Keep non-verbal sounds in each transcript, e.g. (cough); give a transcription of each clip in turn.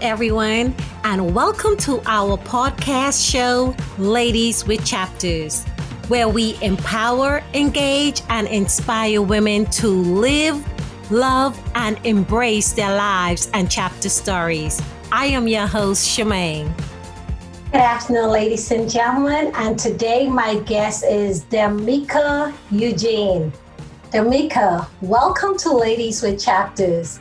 everyone, and welcome to our podcast show, Ladies with Chapters, where we empower, engage, and inspire women to live, love, and embrace their lives and chapter stories. I am your host, Shemaine. Good afternoon, ladies and gentlemen, and today my guest is Demika Eugene. Demika, welcome to Ladies with Chapters.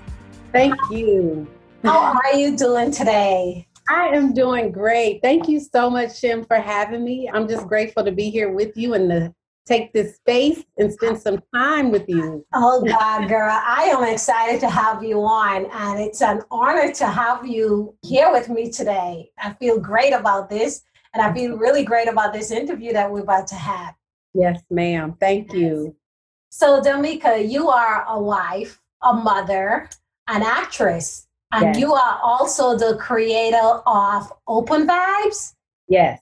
Thank you. How are you doing today? I am doing great. Thank you so much, Shem, for having me. I'm just grateful to be here with you and to take this space and spend some time with you. Oh, (laughs) God, girl. I am excited to have you on, and it's an honor to have you here with me today. I feel great about this, and I feel really great about this interview that we're about to have. Yes, ma'am. Thank you. So, Demika, you are a wife, a mother, an actress and yes. you are also the creator of Open Vibes? Yes,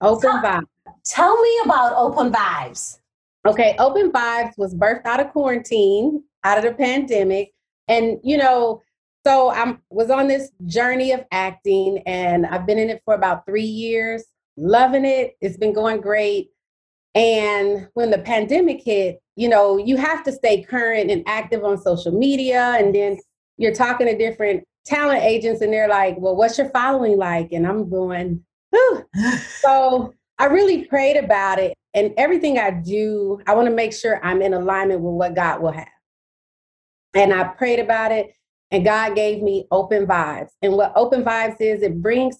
Open Vibes. Tell me about Open Vibes. Okay, Open Vibes was birthed out of quarantine, out of the pandemic. And, you know, so I was on this journey of acting and I've been in it for about three years, loving it. It's been going great. And when the pandemic hit, you know, you have to stay current and active on social media. And then you're talking to different talent agents and they're like, well, what's your following like? And I'm going, Whew. so I really prayed about it. And everything I do, I want to make sure I'm in alignment with what God will have. And I prayed about it, and God gave me open vibes. And what open vibes is, it brings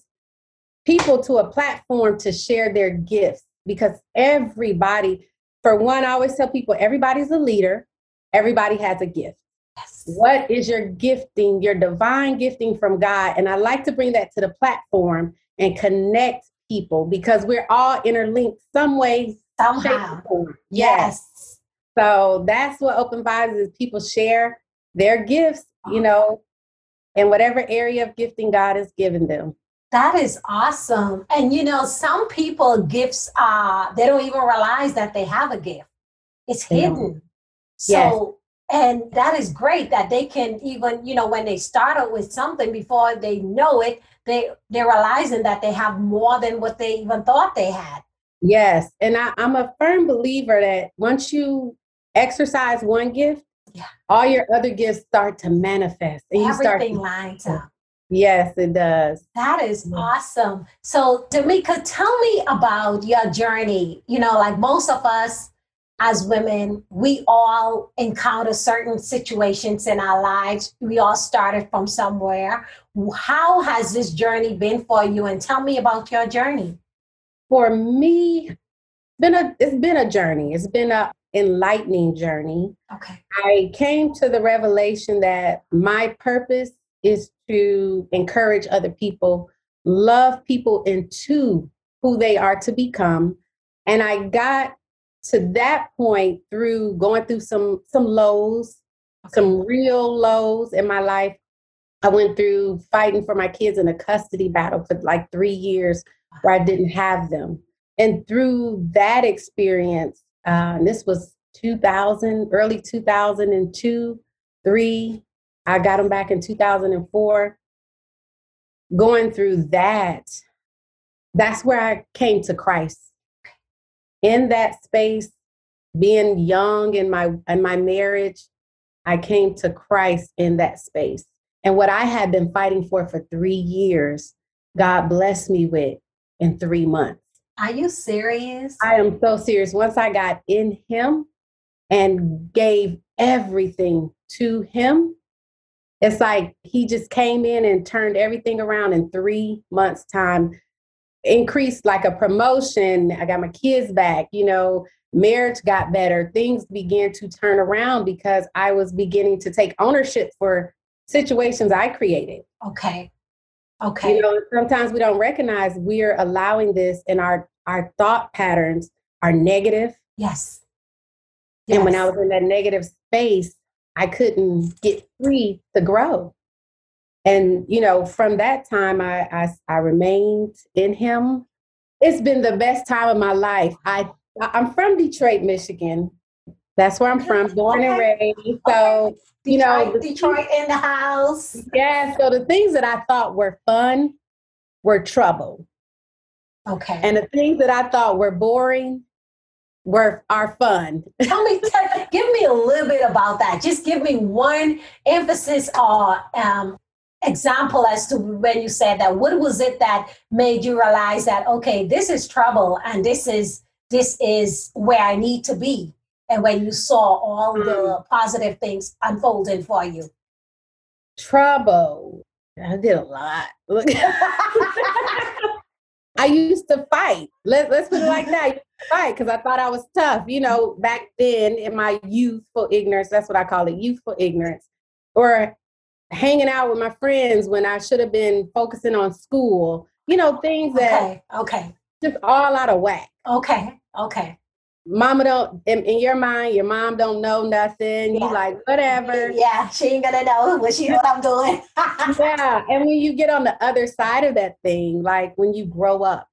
people to a platform to share their gifts because everybody, for one, I always tell people everybody's a leader, everybody has a gift. Yes. What is your gifting, your divine gifting from God? And I like to bring that to the platform and connect people because we're all interlinked some way, somehow. Yes. yes. So that's what Open Vibes is. People share their gifts, you know, in whatever area of gifting God has given them. That is awesome. And you know, some people gifts uh they don't even realize that they have a gift. It's hidden. So and that is great that they can even you know when they start out with something before they know it they they're realizing that they have more than what they even thought they had yes and I, i'm a firm believer that once you exercise one gift yeah. all your other gifts start to manifest and everything you start lines up Yes, it does. That is awesome. So, Demika, tell me about your journey. You know, like most of us, as women, we all encounter certain situations in our lives. We all started from somewhere. How has this journey been for you? And tell me about your journey. For me, been a it's been a journey. It's been a enlightening journey. Okay. I came to the revelation that my purpose is to encourage other people, love people into who they are to become. And I got to that point through going through some some lows okay. some real lows in my life. I went through fighting for my kids in a custody battle for like three years where i didn't have them. And through that experience uh, this was 2000 early 2002 3 i got them back in 2004 going through that that's where i came to christ in that space, being young in my in my marriage, I came to Christ in that space. And what I had been fighting for for three years, God blessed me with in three months. Are you serious? I am so serious. Once I got in Him and gave everything to Him, it's like He just came in and turned everything around in three months' time increased like a promotion. I got my kids back, you know, marriage got better. Things began to turn around because I was beginning to take ownership for situations I created. Okay. Okay. You know, sometimes we don't recognize we're allowing this and our our thought patterns are negative. Yes. yes. And when I was in that negative space, I couldn't get free to grow and you know from that time I, I i remained in him it's been the best time of my life i i'm from detroit michigan That's where I'm from, born and raised. So, okay. you know, Detroit in the house. Yeah. So the things that I thought were fun were trouble. Okay. And the things that I thought were boring were are fun. Tell me, tell, give me a little bit about that. Just give me one emphasis on um, example as to when you said that. What was it that made you realize that okay, this is trouble and this is this is where I need to be? and when you saw all mm. the positive things unfolding for you? Trouble. I did a lot. look (laughs) I used to fight. Let, let's put it like that. fight because I thought I was tough. You know, back then in my youthful ignorance, that's what I call it, youthful ignorance. Or hanging out with my friends when I should have been focusing on school. You know, things that okay, okay. just all out of whack. Okay, okay mama don't in, in, your mind your mom don't know nothing yeah. you like whatever yeah she ain't gonna know what she what i'm doing (laughs) yeah and when you get on the other side of that thing like when you grow up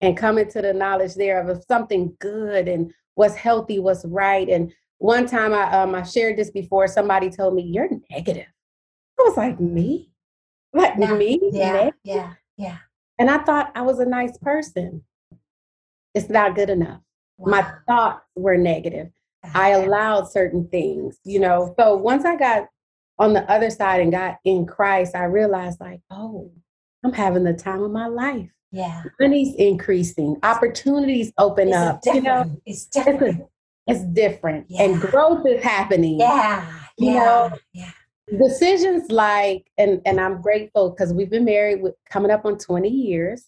and come into the knowledge there of something good and what's healthy what's right and one time i um i shared this before somebody told me you're negative i was like me like yeah. me yeah yeah yeah and i thought i was a nice person it's not good enough my thoughts were negative. I allowed certain things, you know. So once I got on the other side and got in Christ, I realized like, oh, I'm having the time of my life. Yeah. Money's increasing, opportunities open it's up. You know, it's different. It's, it's different. Yeah. And growth is happening. Yeah. You yeah. know, yeah. Decisions like, and and I'm grateful because we've been married with coming up on 20 years.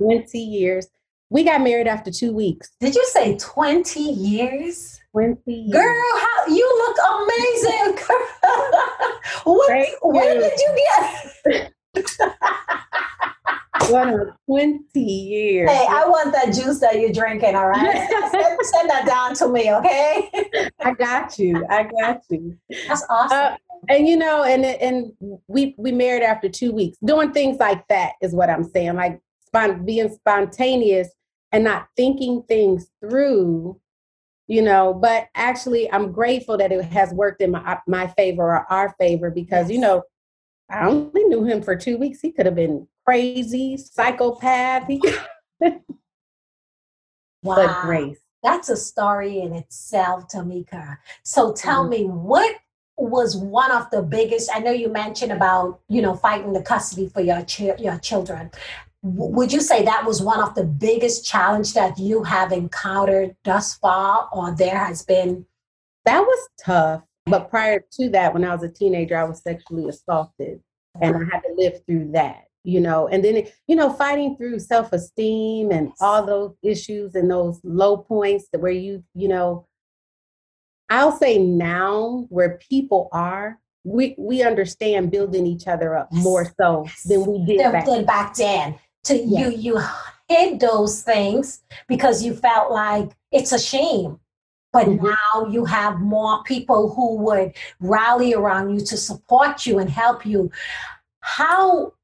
20 years. We got married after two weeks. Did you say 20 years? 20 years. Girl, how you look amazing. (laughs) what, when did you get? (laughs) (laughs) What a 20 years. Hey, I want that juice that you're drinking, all right? (laughs) send, send, that down to me, okay? I got you. I got you. That's awesome. Uh, and you know, and and we we married after two weeks. Doing things like that is what I'm saying. Like being spontaneous and not thinking things through you know but actually i'm grateful that it has worked in my my favor or our favor because yes. you know i only knew him for two weeks he could have been crazy psychopath. (laughs) Wow. but grace. That's a story in itself tamika. So tell mm-hmm. me what was one of the biggest i know you mentioned about you know fighting the custody for your ch- your children. Would you say that was one of the biggest challenge that you have encountered thus far or there has been? That was tough but prior to that when i was a teenager i was sexually assaulted and i had to live through that you know and then you know fighting through self-esteem and all those issues and those low points that where you you know i'll say now where people are we we understand building each other up more so than we did back, back then. To you you hid those things because you felt like it's a shame. But mm-hmm. now you have more people who would rally around you to support you and help you. How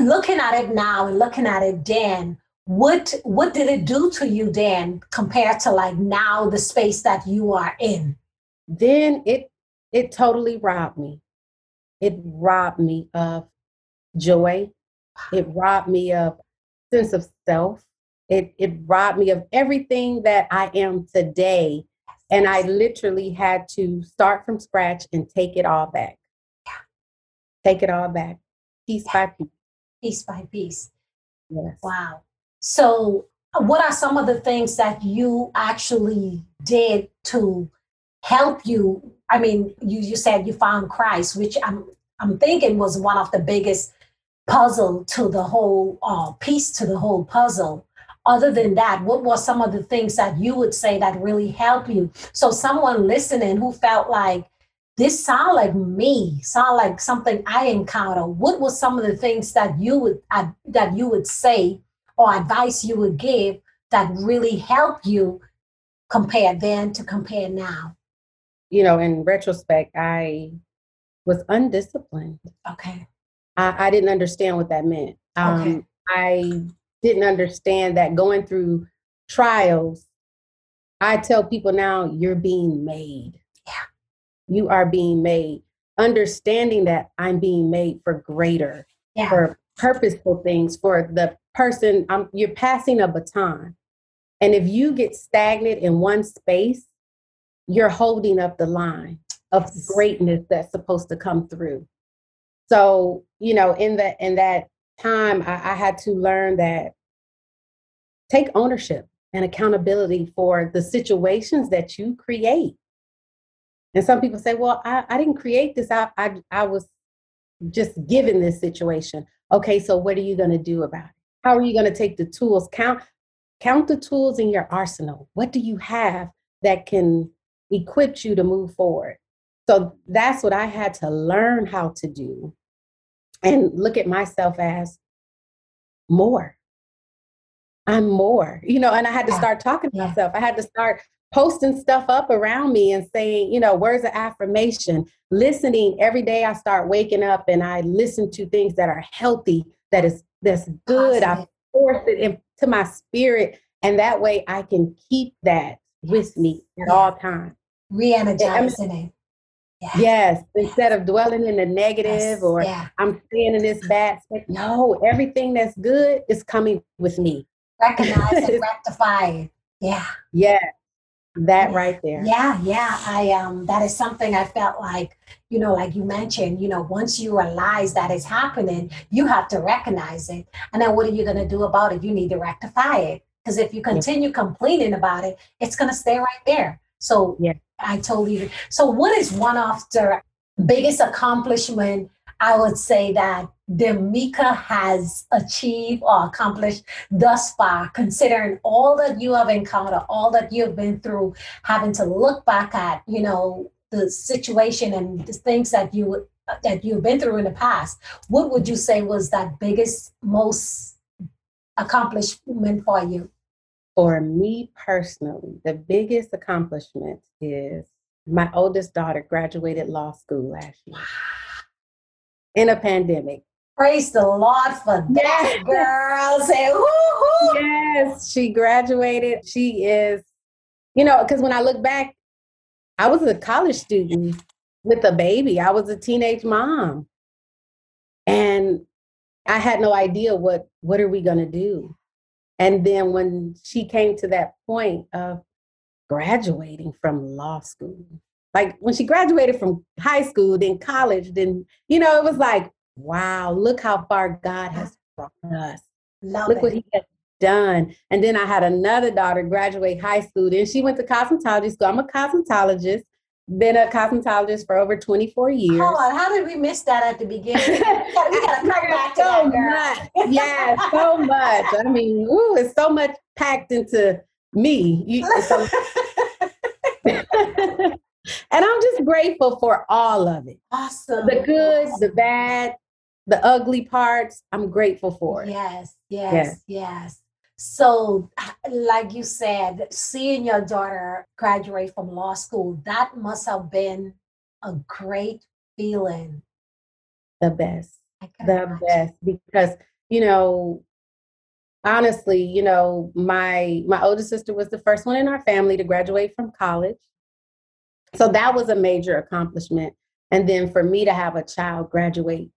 looking at it now and looking at it then what what did it do to you then compared to like now the space that you are in then it it totally robbed me it robbed me of joy it robbed me of sense of self. It, it robbed me of everything that I am today. And I literally had to start from scratch and take it all back. Take it all back, piece by piece. Piece by piece. Yes. Wow. So, what are some of the things that you actually did to help you? I mean, you, you said you found Christ, which I'm I'm thinking was one of the biggest puzzle to the whole uh, piece to the whole puzzle other than that what were some of the things that you would say that really help you so someone listening who felt like this sound like me sound like something i encounter what were some of the things that you would uh, that you would say or advice you would give that really help you compare then to compare now you know in retrospect i was undisciplined okay I, I didn't understand what that meant. Um, okay. I didn't understand that going through trials, I tell people now, you're being made. You are being made. Understanding that I'm being made for greater, Yeah. for purposeful things, for the person I'm, you're passing a baton. And if you get stagnant in one space, you're holding up the line of greatness that's supposed to come through. So, you know, in that in that time, I, I had to learn that take ownership and accountability for the situations that you create. And some people say, well, I, I didn't create this. I, I I was just given this situation. Okay, so what are you going to do about it? How are you going to take the tools? Count count the tools in your arsenal. What do you have that can equip you to move forward? So that's what I had to learn how to do and look at myself as more. I'm more, you know, and I had to start talking to myself. I had to start posting stuff up around me and saying, you know, words of affirmation, listening every day. I start waking up and I listen to things that are healthy, that is that's good. I force it into my spirit, and that way I can keep that with me at all times. Re-energizing it. Yeah. Yes, instead of dwelling in the negative Yes. or yeah. I'm staying in this mm. bad space. No, everything that's good is coming with me. Recognize and (laughs) rectify it. Yeah. Yeah. That right there. Yeah, yeah. I um that is something I felt like, you know, like you mentioned, you know, once you realize that it's happening, you have to recognize it. And then what are you gonna do about it? You need to rectify it. Because if you continue complaining about it, it's gonna stay right there. So Yeah. I totally so what is one of the biggest accomplishment I would say that Demika has achieved or accomplished thus far, considering all that you have encountered, all that you've been through, having to look back at, you know, the situation and the things that you that you've been through in the past. What would you say was that biggest, most accomplishment for you? For me personally, the biggest accomplishment is my oldest daughter graduated law school last year in a pandemic. Praise the Lord for that, Yes. girl. Say woo Yes, she graduated. She is, you know, because when I look back, I was a college student with a baby. I was a teenage mom. And I had no idea what what are we going to do. And then when she came to that point of graduating from law school, like when she graduated from high school, then college, then you know, it was like, wow, look how far God has brought us. Love Look it. what he has done. And then I had another daughter graduate high school. Then she went to cosmetology school. I'm a cosmetologist, been a cosmetologist for over 24 years. Hold on, how did we miss that at the beginning? We (laughs) gotta, come back to so that, girl. much. Yeah, so much. I mean, ooh, it's so much packed into me. You, so- (laughs) and I'm just grateful for all of it. (laughs) Awesome. The good, the bad, the ugly parts. I'm grateful for it. Yes, yes, Yes. yes. So, like you said, seeing your daughter graduate from law school, that must have been a great feeling. The best. The imagine. best because you know honestly you know my my older sister was the first one in our family to graduate from college so that was a major accomplishment and then for me to have a child graduate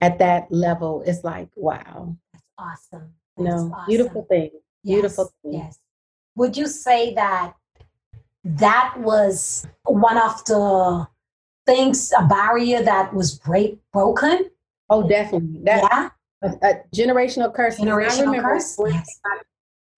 at that level it's like wow That's awesome. That's know awesome. beautiful thing beautiful Yes, thing. Yes. Would you say that that was one of the things, a barrier that was break broken? oh definitely that yeah. a, a generational curse Generational curse? when Yes.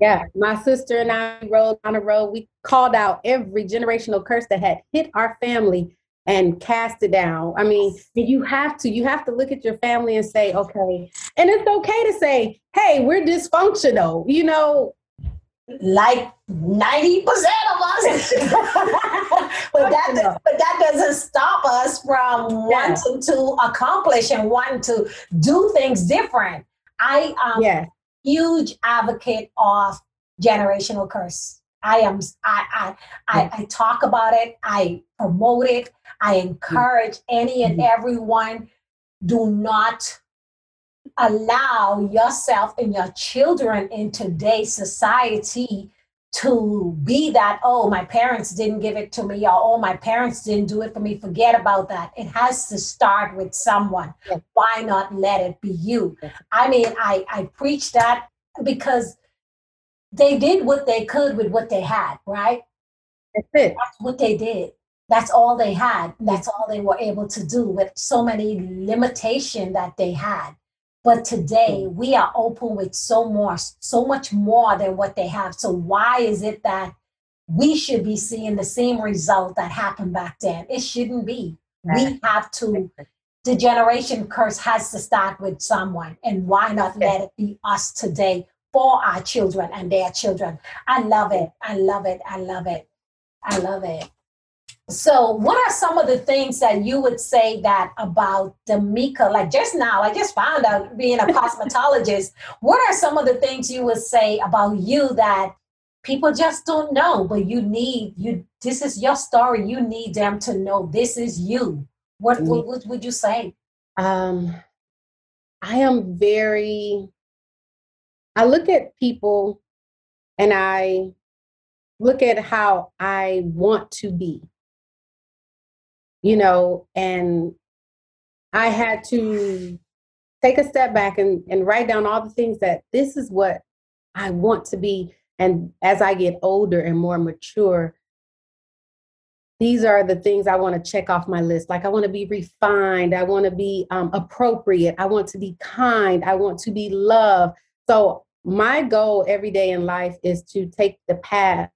Yeah, my sister and I rode on the road. We called out every generational curse that had hit our family and cast it down. I mean, you have to, you have to look at your family and say, okay, and it's okay to say, hey, we're dysfunctional. You know, like 90% of us. (laughs) but that but that doesn't stop us from Yeah. wanting to accomplish and wanting to do things different. I um, am yeah, huge advocate of generational curse. I am I I, I I talk about it, I promote it, I encourage any and mm-hmm. everyone do not allow yourself and your children in today's society to be that, oh, my parents didn't give it to me, or oh, my parents didn't do it for me. Forget about that. It has to start with someone. Yes. Why not let it be you? Yes. I mean, I, I preach that because they did what they could with what they had, right? That's it. That's what they did. That's all they had. That's all they were able to do with so many limitation that they had. But today mm. we are open with so more, so much more than what they have. So why is it that we should be seeing the same result that happened back then? It shouldn't be. We have to the generation curse has to start with someone. And why not let it be us today for our children and their children? I love it. I love it. I love it. I love it. So, what are some of the things that you would say that about Demika? Like just now, I just found out being a cosmetologist. (laughs) what are some of the things you would say about you that people just don't know, but you need you? This is your story. You need them to know this is you. What, mm-hmm. what, what would you say? Um, I am very. I look at people, and I look at how I want to be you know, and I had to take a step back and, and write down all the things that this is what I want to be. And as I get older and more mature, these are the things I want to check off my list. Like I want to be refined. I want to be um, appropriate. I want to be kind. I want to be loved. So my goal every day in life is to take the path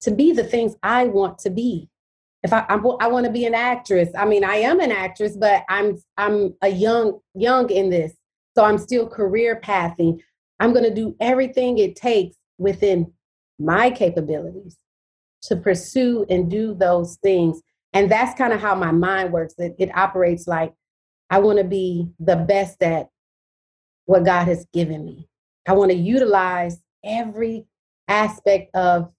to be the things I want to be if I, I, I want to be an actress, I mean, I am an actress, but I'm I'm a young young in this, so I'm still career pathing. I'm going to do everything it takes within my capabilities to pursue and do those things, and that's kind of how my mind works. It, it operates like I want to be the best at what God has given me. I want to utilize every aspect of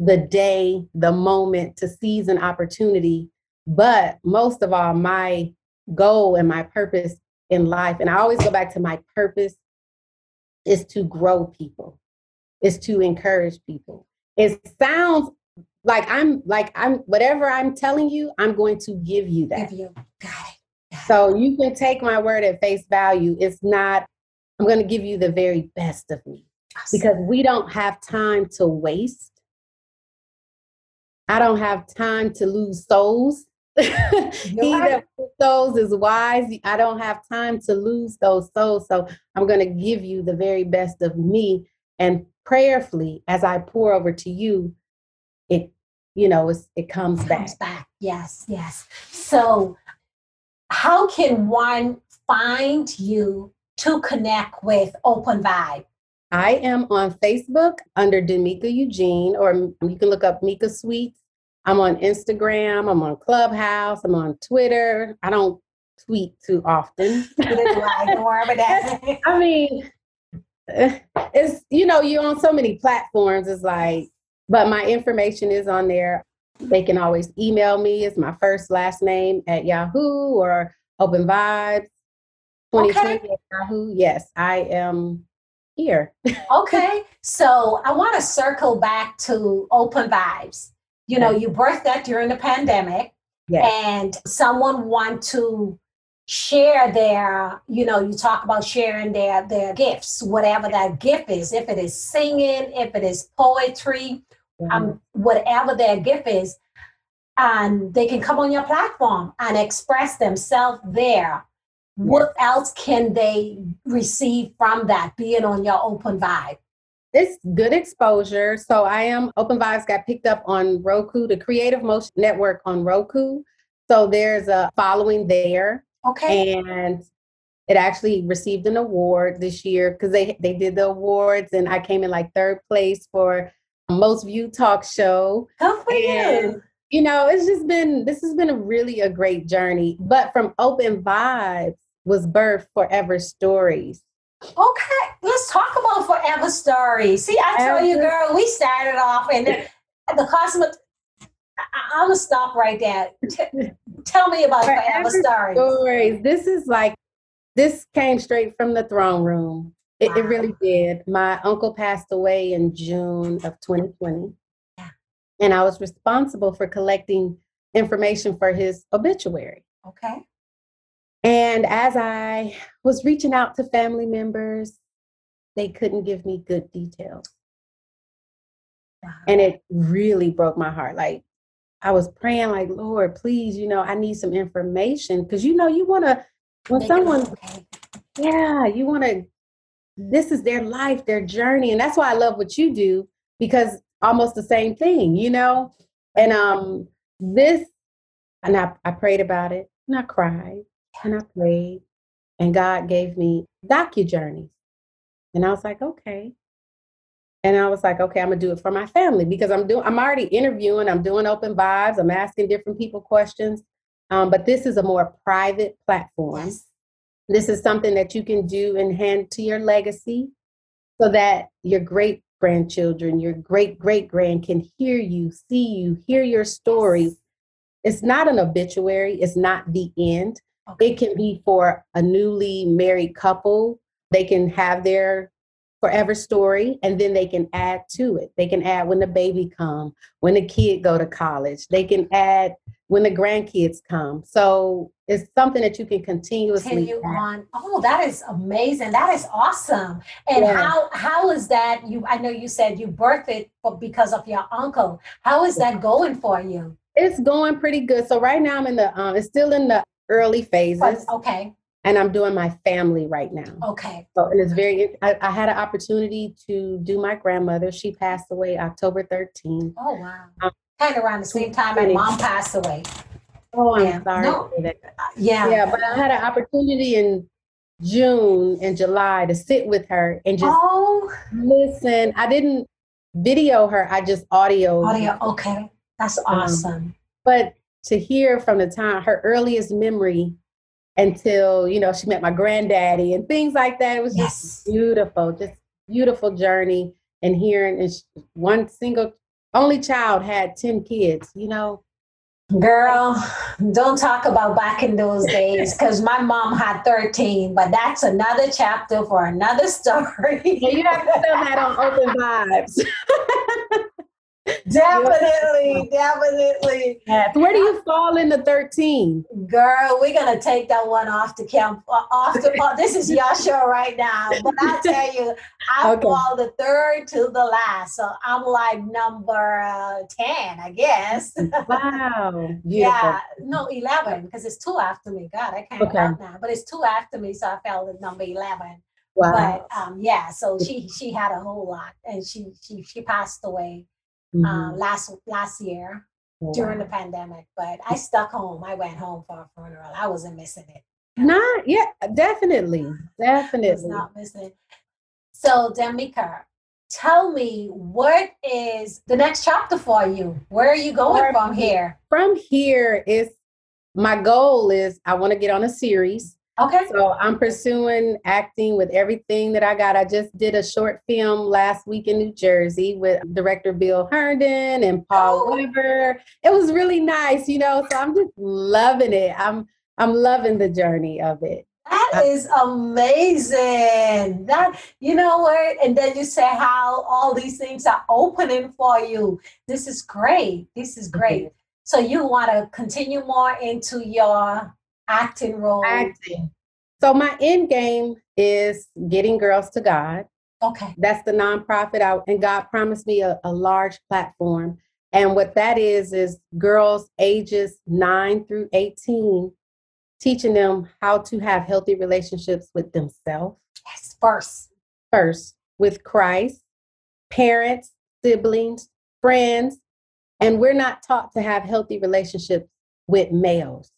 the day, the moment to seize an opportunity. But most of all, my goal and my purpose in life, and I always go back to my purpose, is to grow people, is to encourage people. It sounds like I'm like I'm whatever I'm telling you, I'm going to give you that. Give you. Got it. So you can take my word at face value. It's not, I'm going to give you the very best of me because we don't have time to waste I don't have time to lose souls. (laughs) he that souls is wise. I don't have time to lose those souls. So I'm going to give you the very best of me. And prayerfully, as I pour over to you, it, you know, it comes, it back. comes back. Yes, yes. So, how can one find you to connect with Open Vibe? I am on Facebook under Demika Eugene, or you can look up Mika Sweets I'm on Instagram, I'm on Clubhouse, I'm on Twitter. I don't tweet too often. (laughs) (laughs) I mean, (laughs) it's you know, you're on so many platforms. It's like, but my information is on there. They can always email me. It's my first last name at Yahoo or Open Vibes 2020 okay. at Yahoo. Yes, I am here. okay. So I want to circle back to Open Vibes you know, you birthed that during the pandemic, yes. and someone want to share their, you know, you talk about sharing their their gifts, whatever that gift is, if it is singing, if it is poetry, mm-hmm. um, whatever their gift is, and they can come on your platform and express themselves there. What else can they receive from that being on your open vibe? It's good exposure. So I am Open Vibes got picked up on Roku, the Creative Motion Network on Roku. So there's a following there. Okay. And it actually received an award this year because they they did the awards and I came in like third place for most viewed talk show. Good for and, you. You know, it's just been this has been a really a great journey. But from Open Vibes was birthed Forever Stories. Okay, let's talk about Forever Story. See, I tell you, girl, we started off and the, the cosmet. I, am gonna stop right there. T- tell me about Forever, Forever Story. Stories. This is like this came straight from the throne room. It, wow. it, really did. My uncle passed away in June of 2020. Yeah. And I was responsible for collecting information for his obituary. Okay. And as I was reaching out to family members, they couldn't give me good details. Wow. And it really broke my heart. Like I was praying, like, Lord, please, you know, I need some information. Cause you know, you wanna when someone okay. yeah, you wanna this is their life, their journey. And that's why I love what you do, because almost the same thing, you know? And um this and I, I prayed about it and I cried and I prayed and God gave me docu journeys. And I was like, okay. And I was like, okay, I'm gonna do it for my family because I'm doing I'm already interviewing, I'm doing open vibes, I'm asking different people questions. Um, but this is a more private platform. Yes. This is something that you can do and hand to your legacy so that your great grandchildren, your great great grand can hear you, see you, hear your story. It's not an obituary, it's not the end. Okay. It can be for a newly married couple. They can have their forever story and then they can add to it. They can add when the baby come, when the kid go to college. They can add when the grandkids come. So it's something that you can continuously continue on. Oh, that is amazing. That is awesome. And yeah. how how is that you I know you said you birthed it because of your uncle. How is that going for you? It's going pretty good. So right now I'm in the um it's still in the early phases. Okay. And I'm doing my family right now. Okay. So and it's very. I, I had an opportunity to do my grandmother. She passed away October 13th. Oh wow! Um, kind of around the same time my mom passed away. Oh, I'm yeah. sorry. No. Yeah. Yeah, but I had an opportunity in June and July to sit with her and just oh. listen. I didn't video her. I just audio. Audio. Okay, that's um, awesome. Um, but to hear from the time her earliest memory until you know she met my granddaddy and things like that it was yes. just beautiful just beautiful journey and hearing and one single only child had 10 kids you know Girl, don't talk about back in those days because my mom had 13, but that's another chapter for another (laughs) story. you have to tell that on Open Vibes. (laughs) definitely, definitely. Yes. Where do you fall in the 13? Girl, we're gonna take that one off the camp uh, off the ball. this is your show right now. But I (laughs) tell you, I okay. fall the third to the last. So I'm like number uh, 10, I guess. (laughs) Wow. yeah. No, 11, because it's two after me. God, I can't okay. count now. But it's two after me, so I fell at number 11. Wow. But um, yeah, so she she had a whole lot, and she she she passed away mm-hmm. um, last last year wow. during the pandemic. But I stuck home. I went home for a funeral. I wasn't missing it. Not yeah, definitely, definitely not missing it. So, Demika, tell me what is the next chapter for you? Where are you going from here? From here is my goal is I want to get on a series Okay. So I'm pursuing acting with everything that I got. I just did a short film last week in New Jersey with director Bill Herndon and Paul oh. Weber. It was really nice, you know. So I'm just loving it. I'm I'm loving the journey of it. That is amazing. That you know what? And then you say how all these things are opening for you. This is great. This is great. Mm-hmm. So you want to continue more into your acting role? Acting. So my end game is getting girls to God. Okay. That's the nonprofit I, and God promised me a, a large platform. And what that is is girls ages 9 through 18 teaching them how to have healthy relationships with themselves. Yes, first. First, with Christ, parents, siblings, friends, and we're not taught to have healthy relationships with males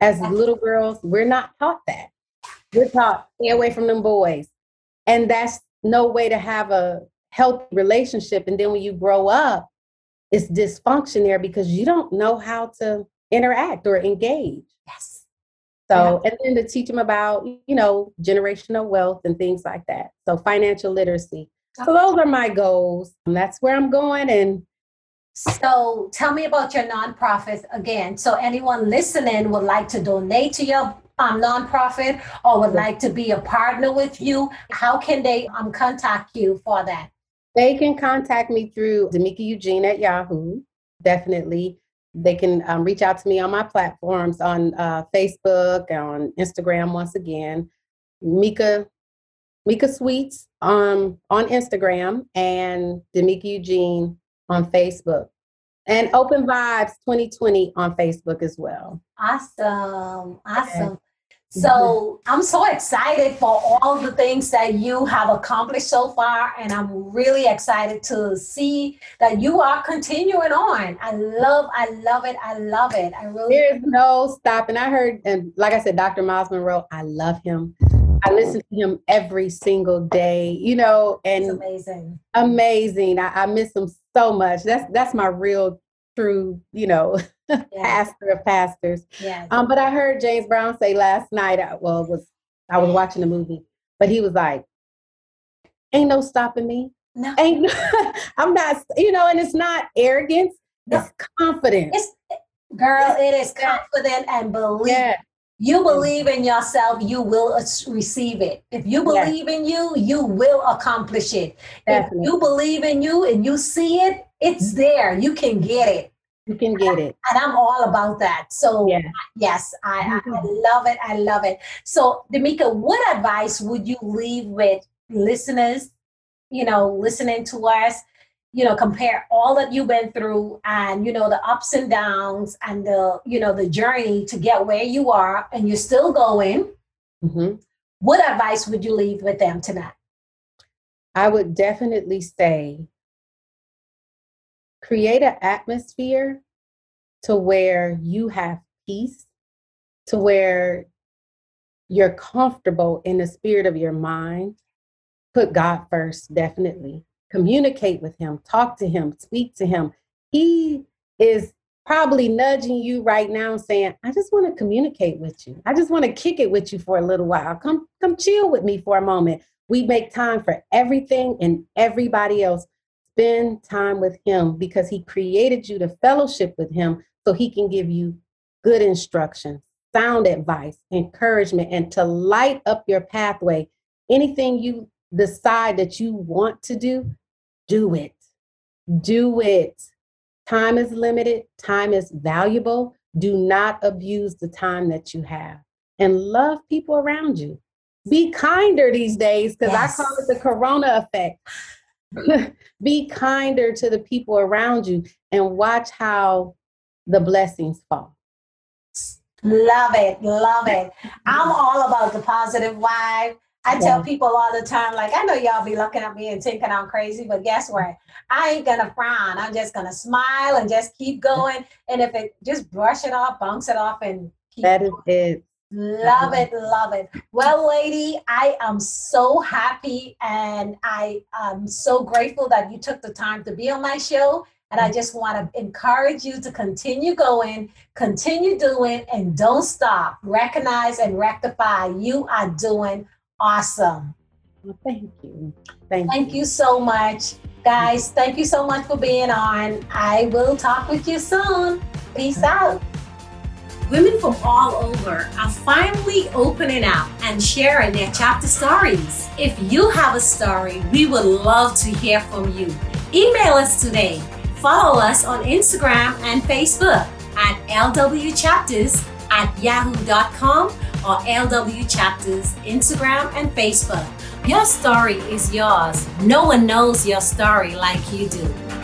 as little girls, we're not taught that. We're taught stay away from them boys. And that's no way to have a healthy relationship. And then when you grow up, it's dysfunction there because you don't know how to interact or engage. Yes. So, yeah. and then to teach them about, you know, generational wealth and things like that. So, financial literacy. So, those are my goals. And that's where I'm going. And so tell me about your nonprofit again. So anyone listening would like to donate to your um, nonprofit or would like to be a partner with you, how can they um, contact you for that? They can contact me through Demika Eugene at Yahoo. Definitely. They can um, reach out to me on my platforms on uh, Facebook, on Instagram, once again. Mika Mika Sweets um, on Instagram and Demika Eugene on Facebook. And Open Vibes 2020 on Facebook as well. Awesome. Awesome. So mm-hmm. I'm so excited for all the things that you have accomplished so far, and I'm really excited to see that you are continuing on. I love, I love it, I love it. I really there's no stopping. I heard, and like I said, Dr. Myles Munroe, I love him. I listen to him every single day, you know, and it's amazing. Amazing. I, I miss him so much. That's that's my real true, you know, (laughs) yes. pastor of pastors. Yes. Um, but I heard James Brown say last night, I, well, it was I was watching the movie, but he was like, Ain't no stopping me. No. Ain't no, (laughs) I'm not, you know, and it's not arrogance, no. it's confidence. It's girl, it is confident and belief. Yeah. You believe in yourself, you will receive it. If you believe yes. in you, you will accomplish it. Definitely. If you believe in you and you see it, it's there. You can get it. You can get it. And I'm all about that. So, yeah. yes, I, I, mm-hmm. love it. I love it. So, Demika, what advice would you leave with listeners, you know, listening to us? You know compare all that you went through and you know the ups and downs and the you know the journey to get where you are and you're still going mm-hmm. what advice would you leave with them tonight? I would definitely say create an atmosphere to where you have peace to where you're comfortable in the spirit of your mind. Put god first definitely communicate with him, talk to him, speak to him. He is probably nudging you right now saying, I just want to communicate with you. I just want to kick it with you for a little while. Come come chill with me for a moment. We make time for everything and everybody else. Spend time with him because he created you to fellowship with him so he can give you good instruction, sound advice, encouragement, and to light up your pathway. Anything you decide that you want to do, do it. Do it. Time is limited, time is valuable. Do not abuse the time that you have and love people around you. Be kinder these days because yes. I call it the corona effect. (laughs) Be kinder to the people around you and watch how the blessings fall. Love it, love it. I'm all about the positive vibe. I tell people all the time, like, I know y'all be looking at me and thinking I'm crazy, but guess what? I ain't gonna frown. I'm just gonna smile and just keep going. And if it just brush it off, bounce it off, and keep that is going. it. Love it, love it. Well, lady, I am so happy and I am so grateful that you took the time to be on my show. And I just want to encourage you to continue going, continue doing, and don't stop. Recognize and rectify. You are doing awesome. Well, thank you. Thank, thank you. you so much. Guys, thank you so much for being on. I will talk with you soon. Peace out. Women from all over are finally opening up and sharing their chapter stories. If you have a story, we would love to hear from you. Email us today. Follow us on Instagram and Facebook at lwchapters at yahoo.com or LW Chapters Instagram and Facebook. Your story is yours. No one knows your story like you do.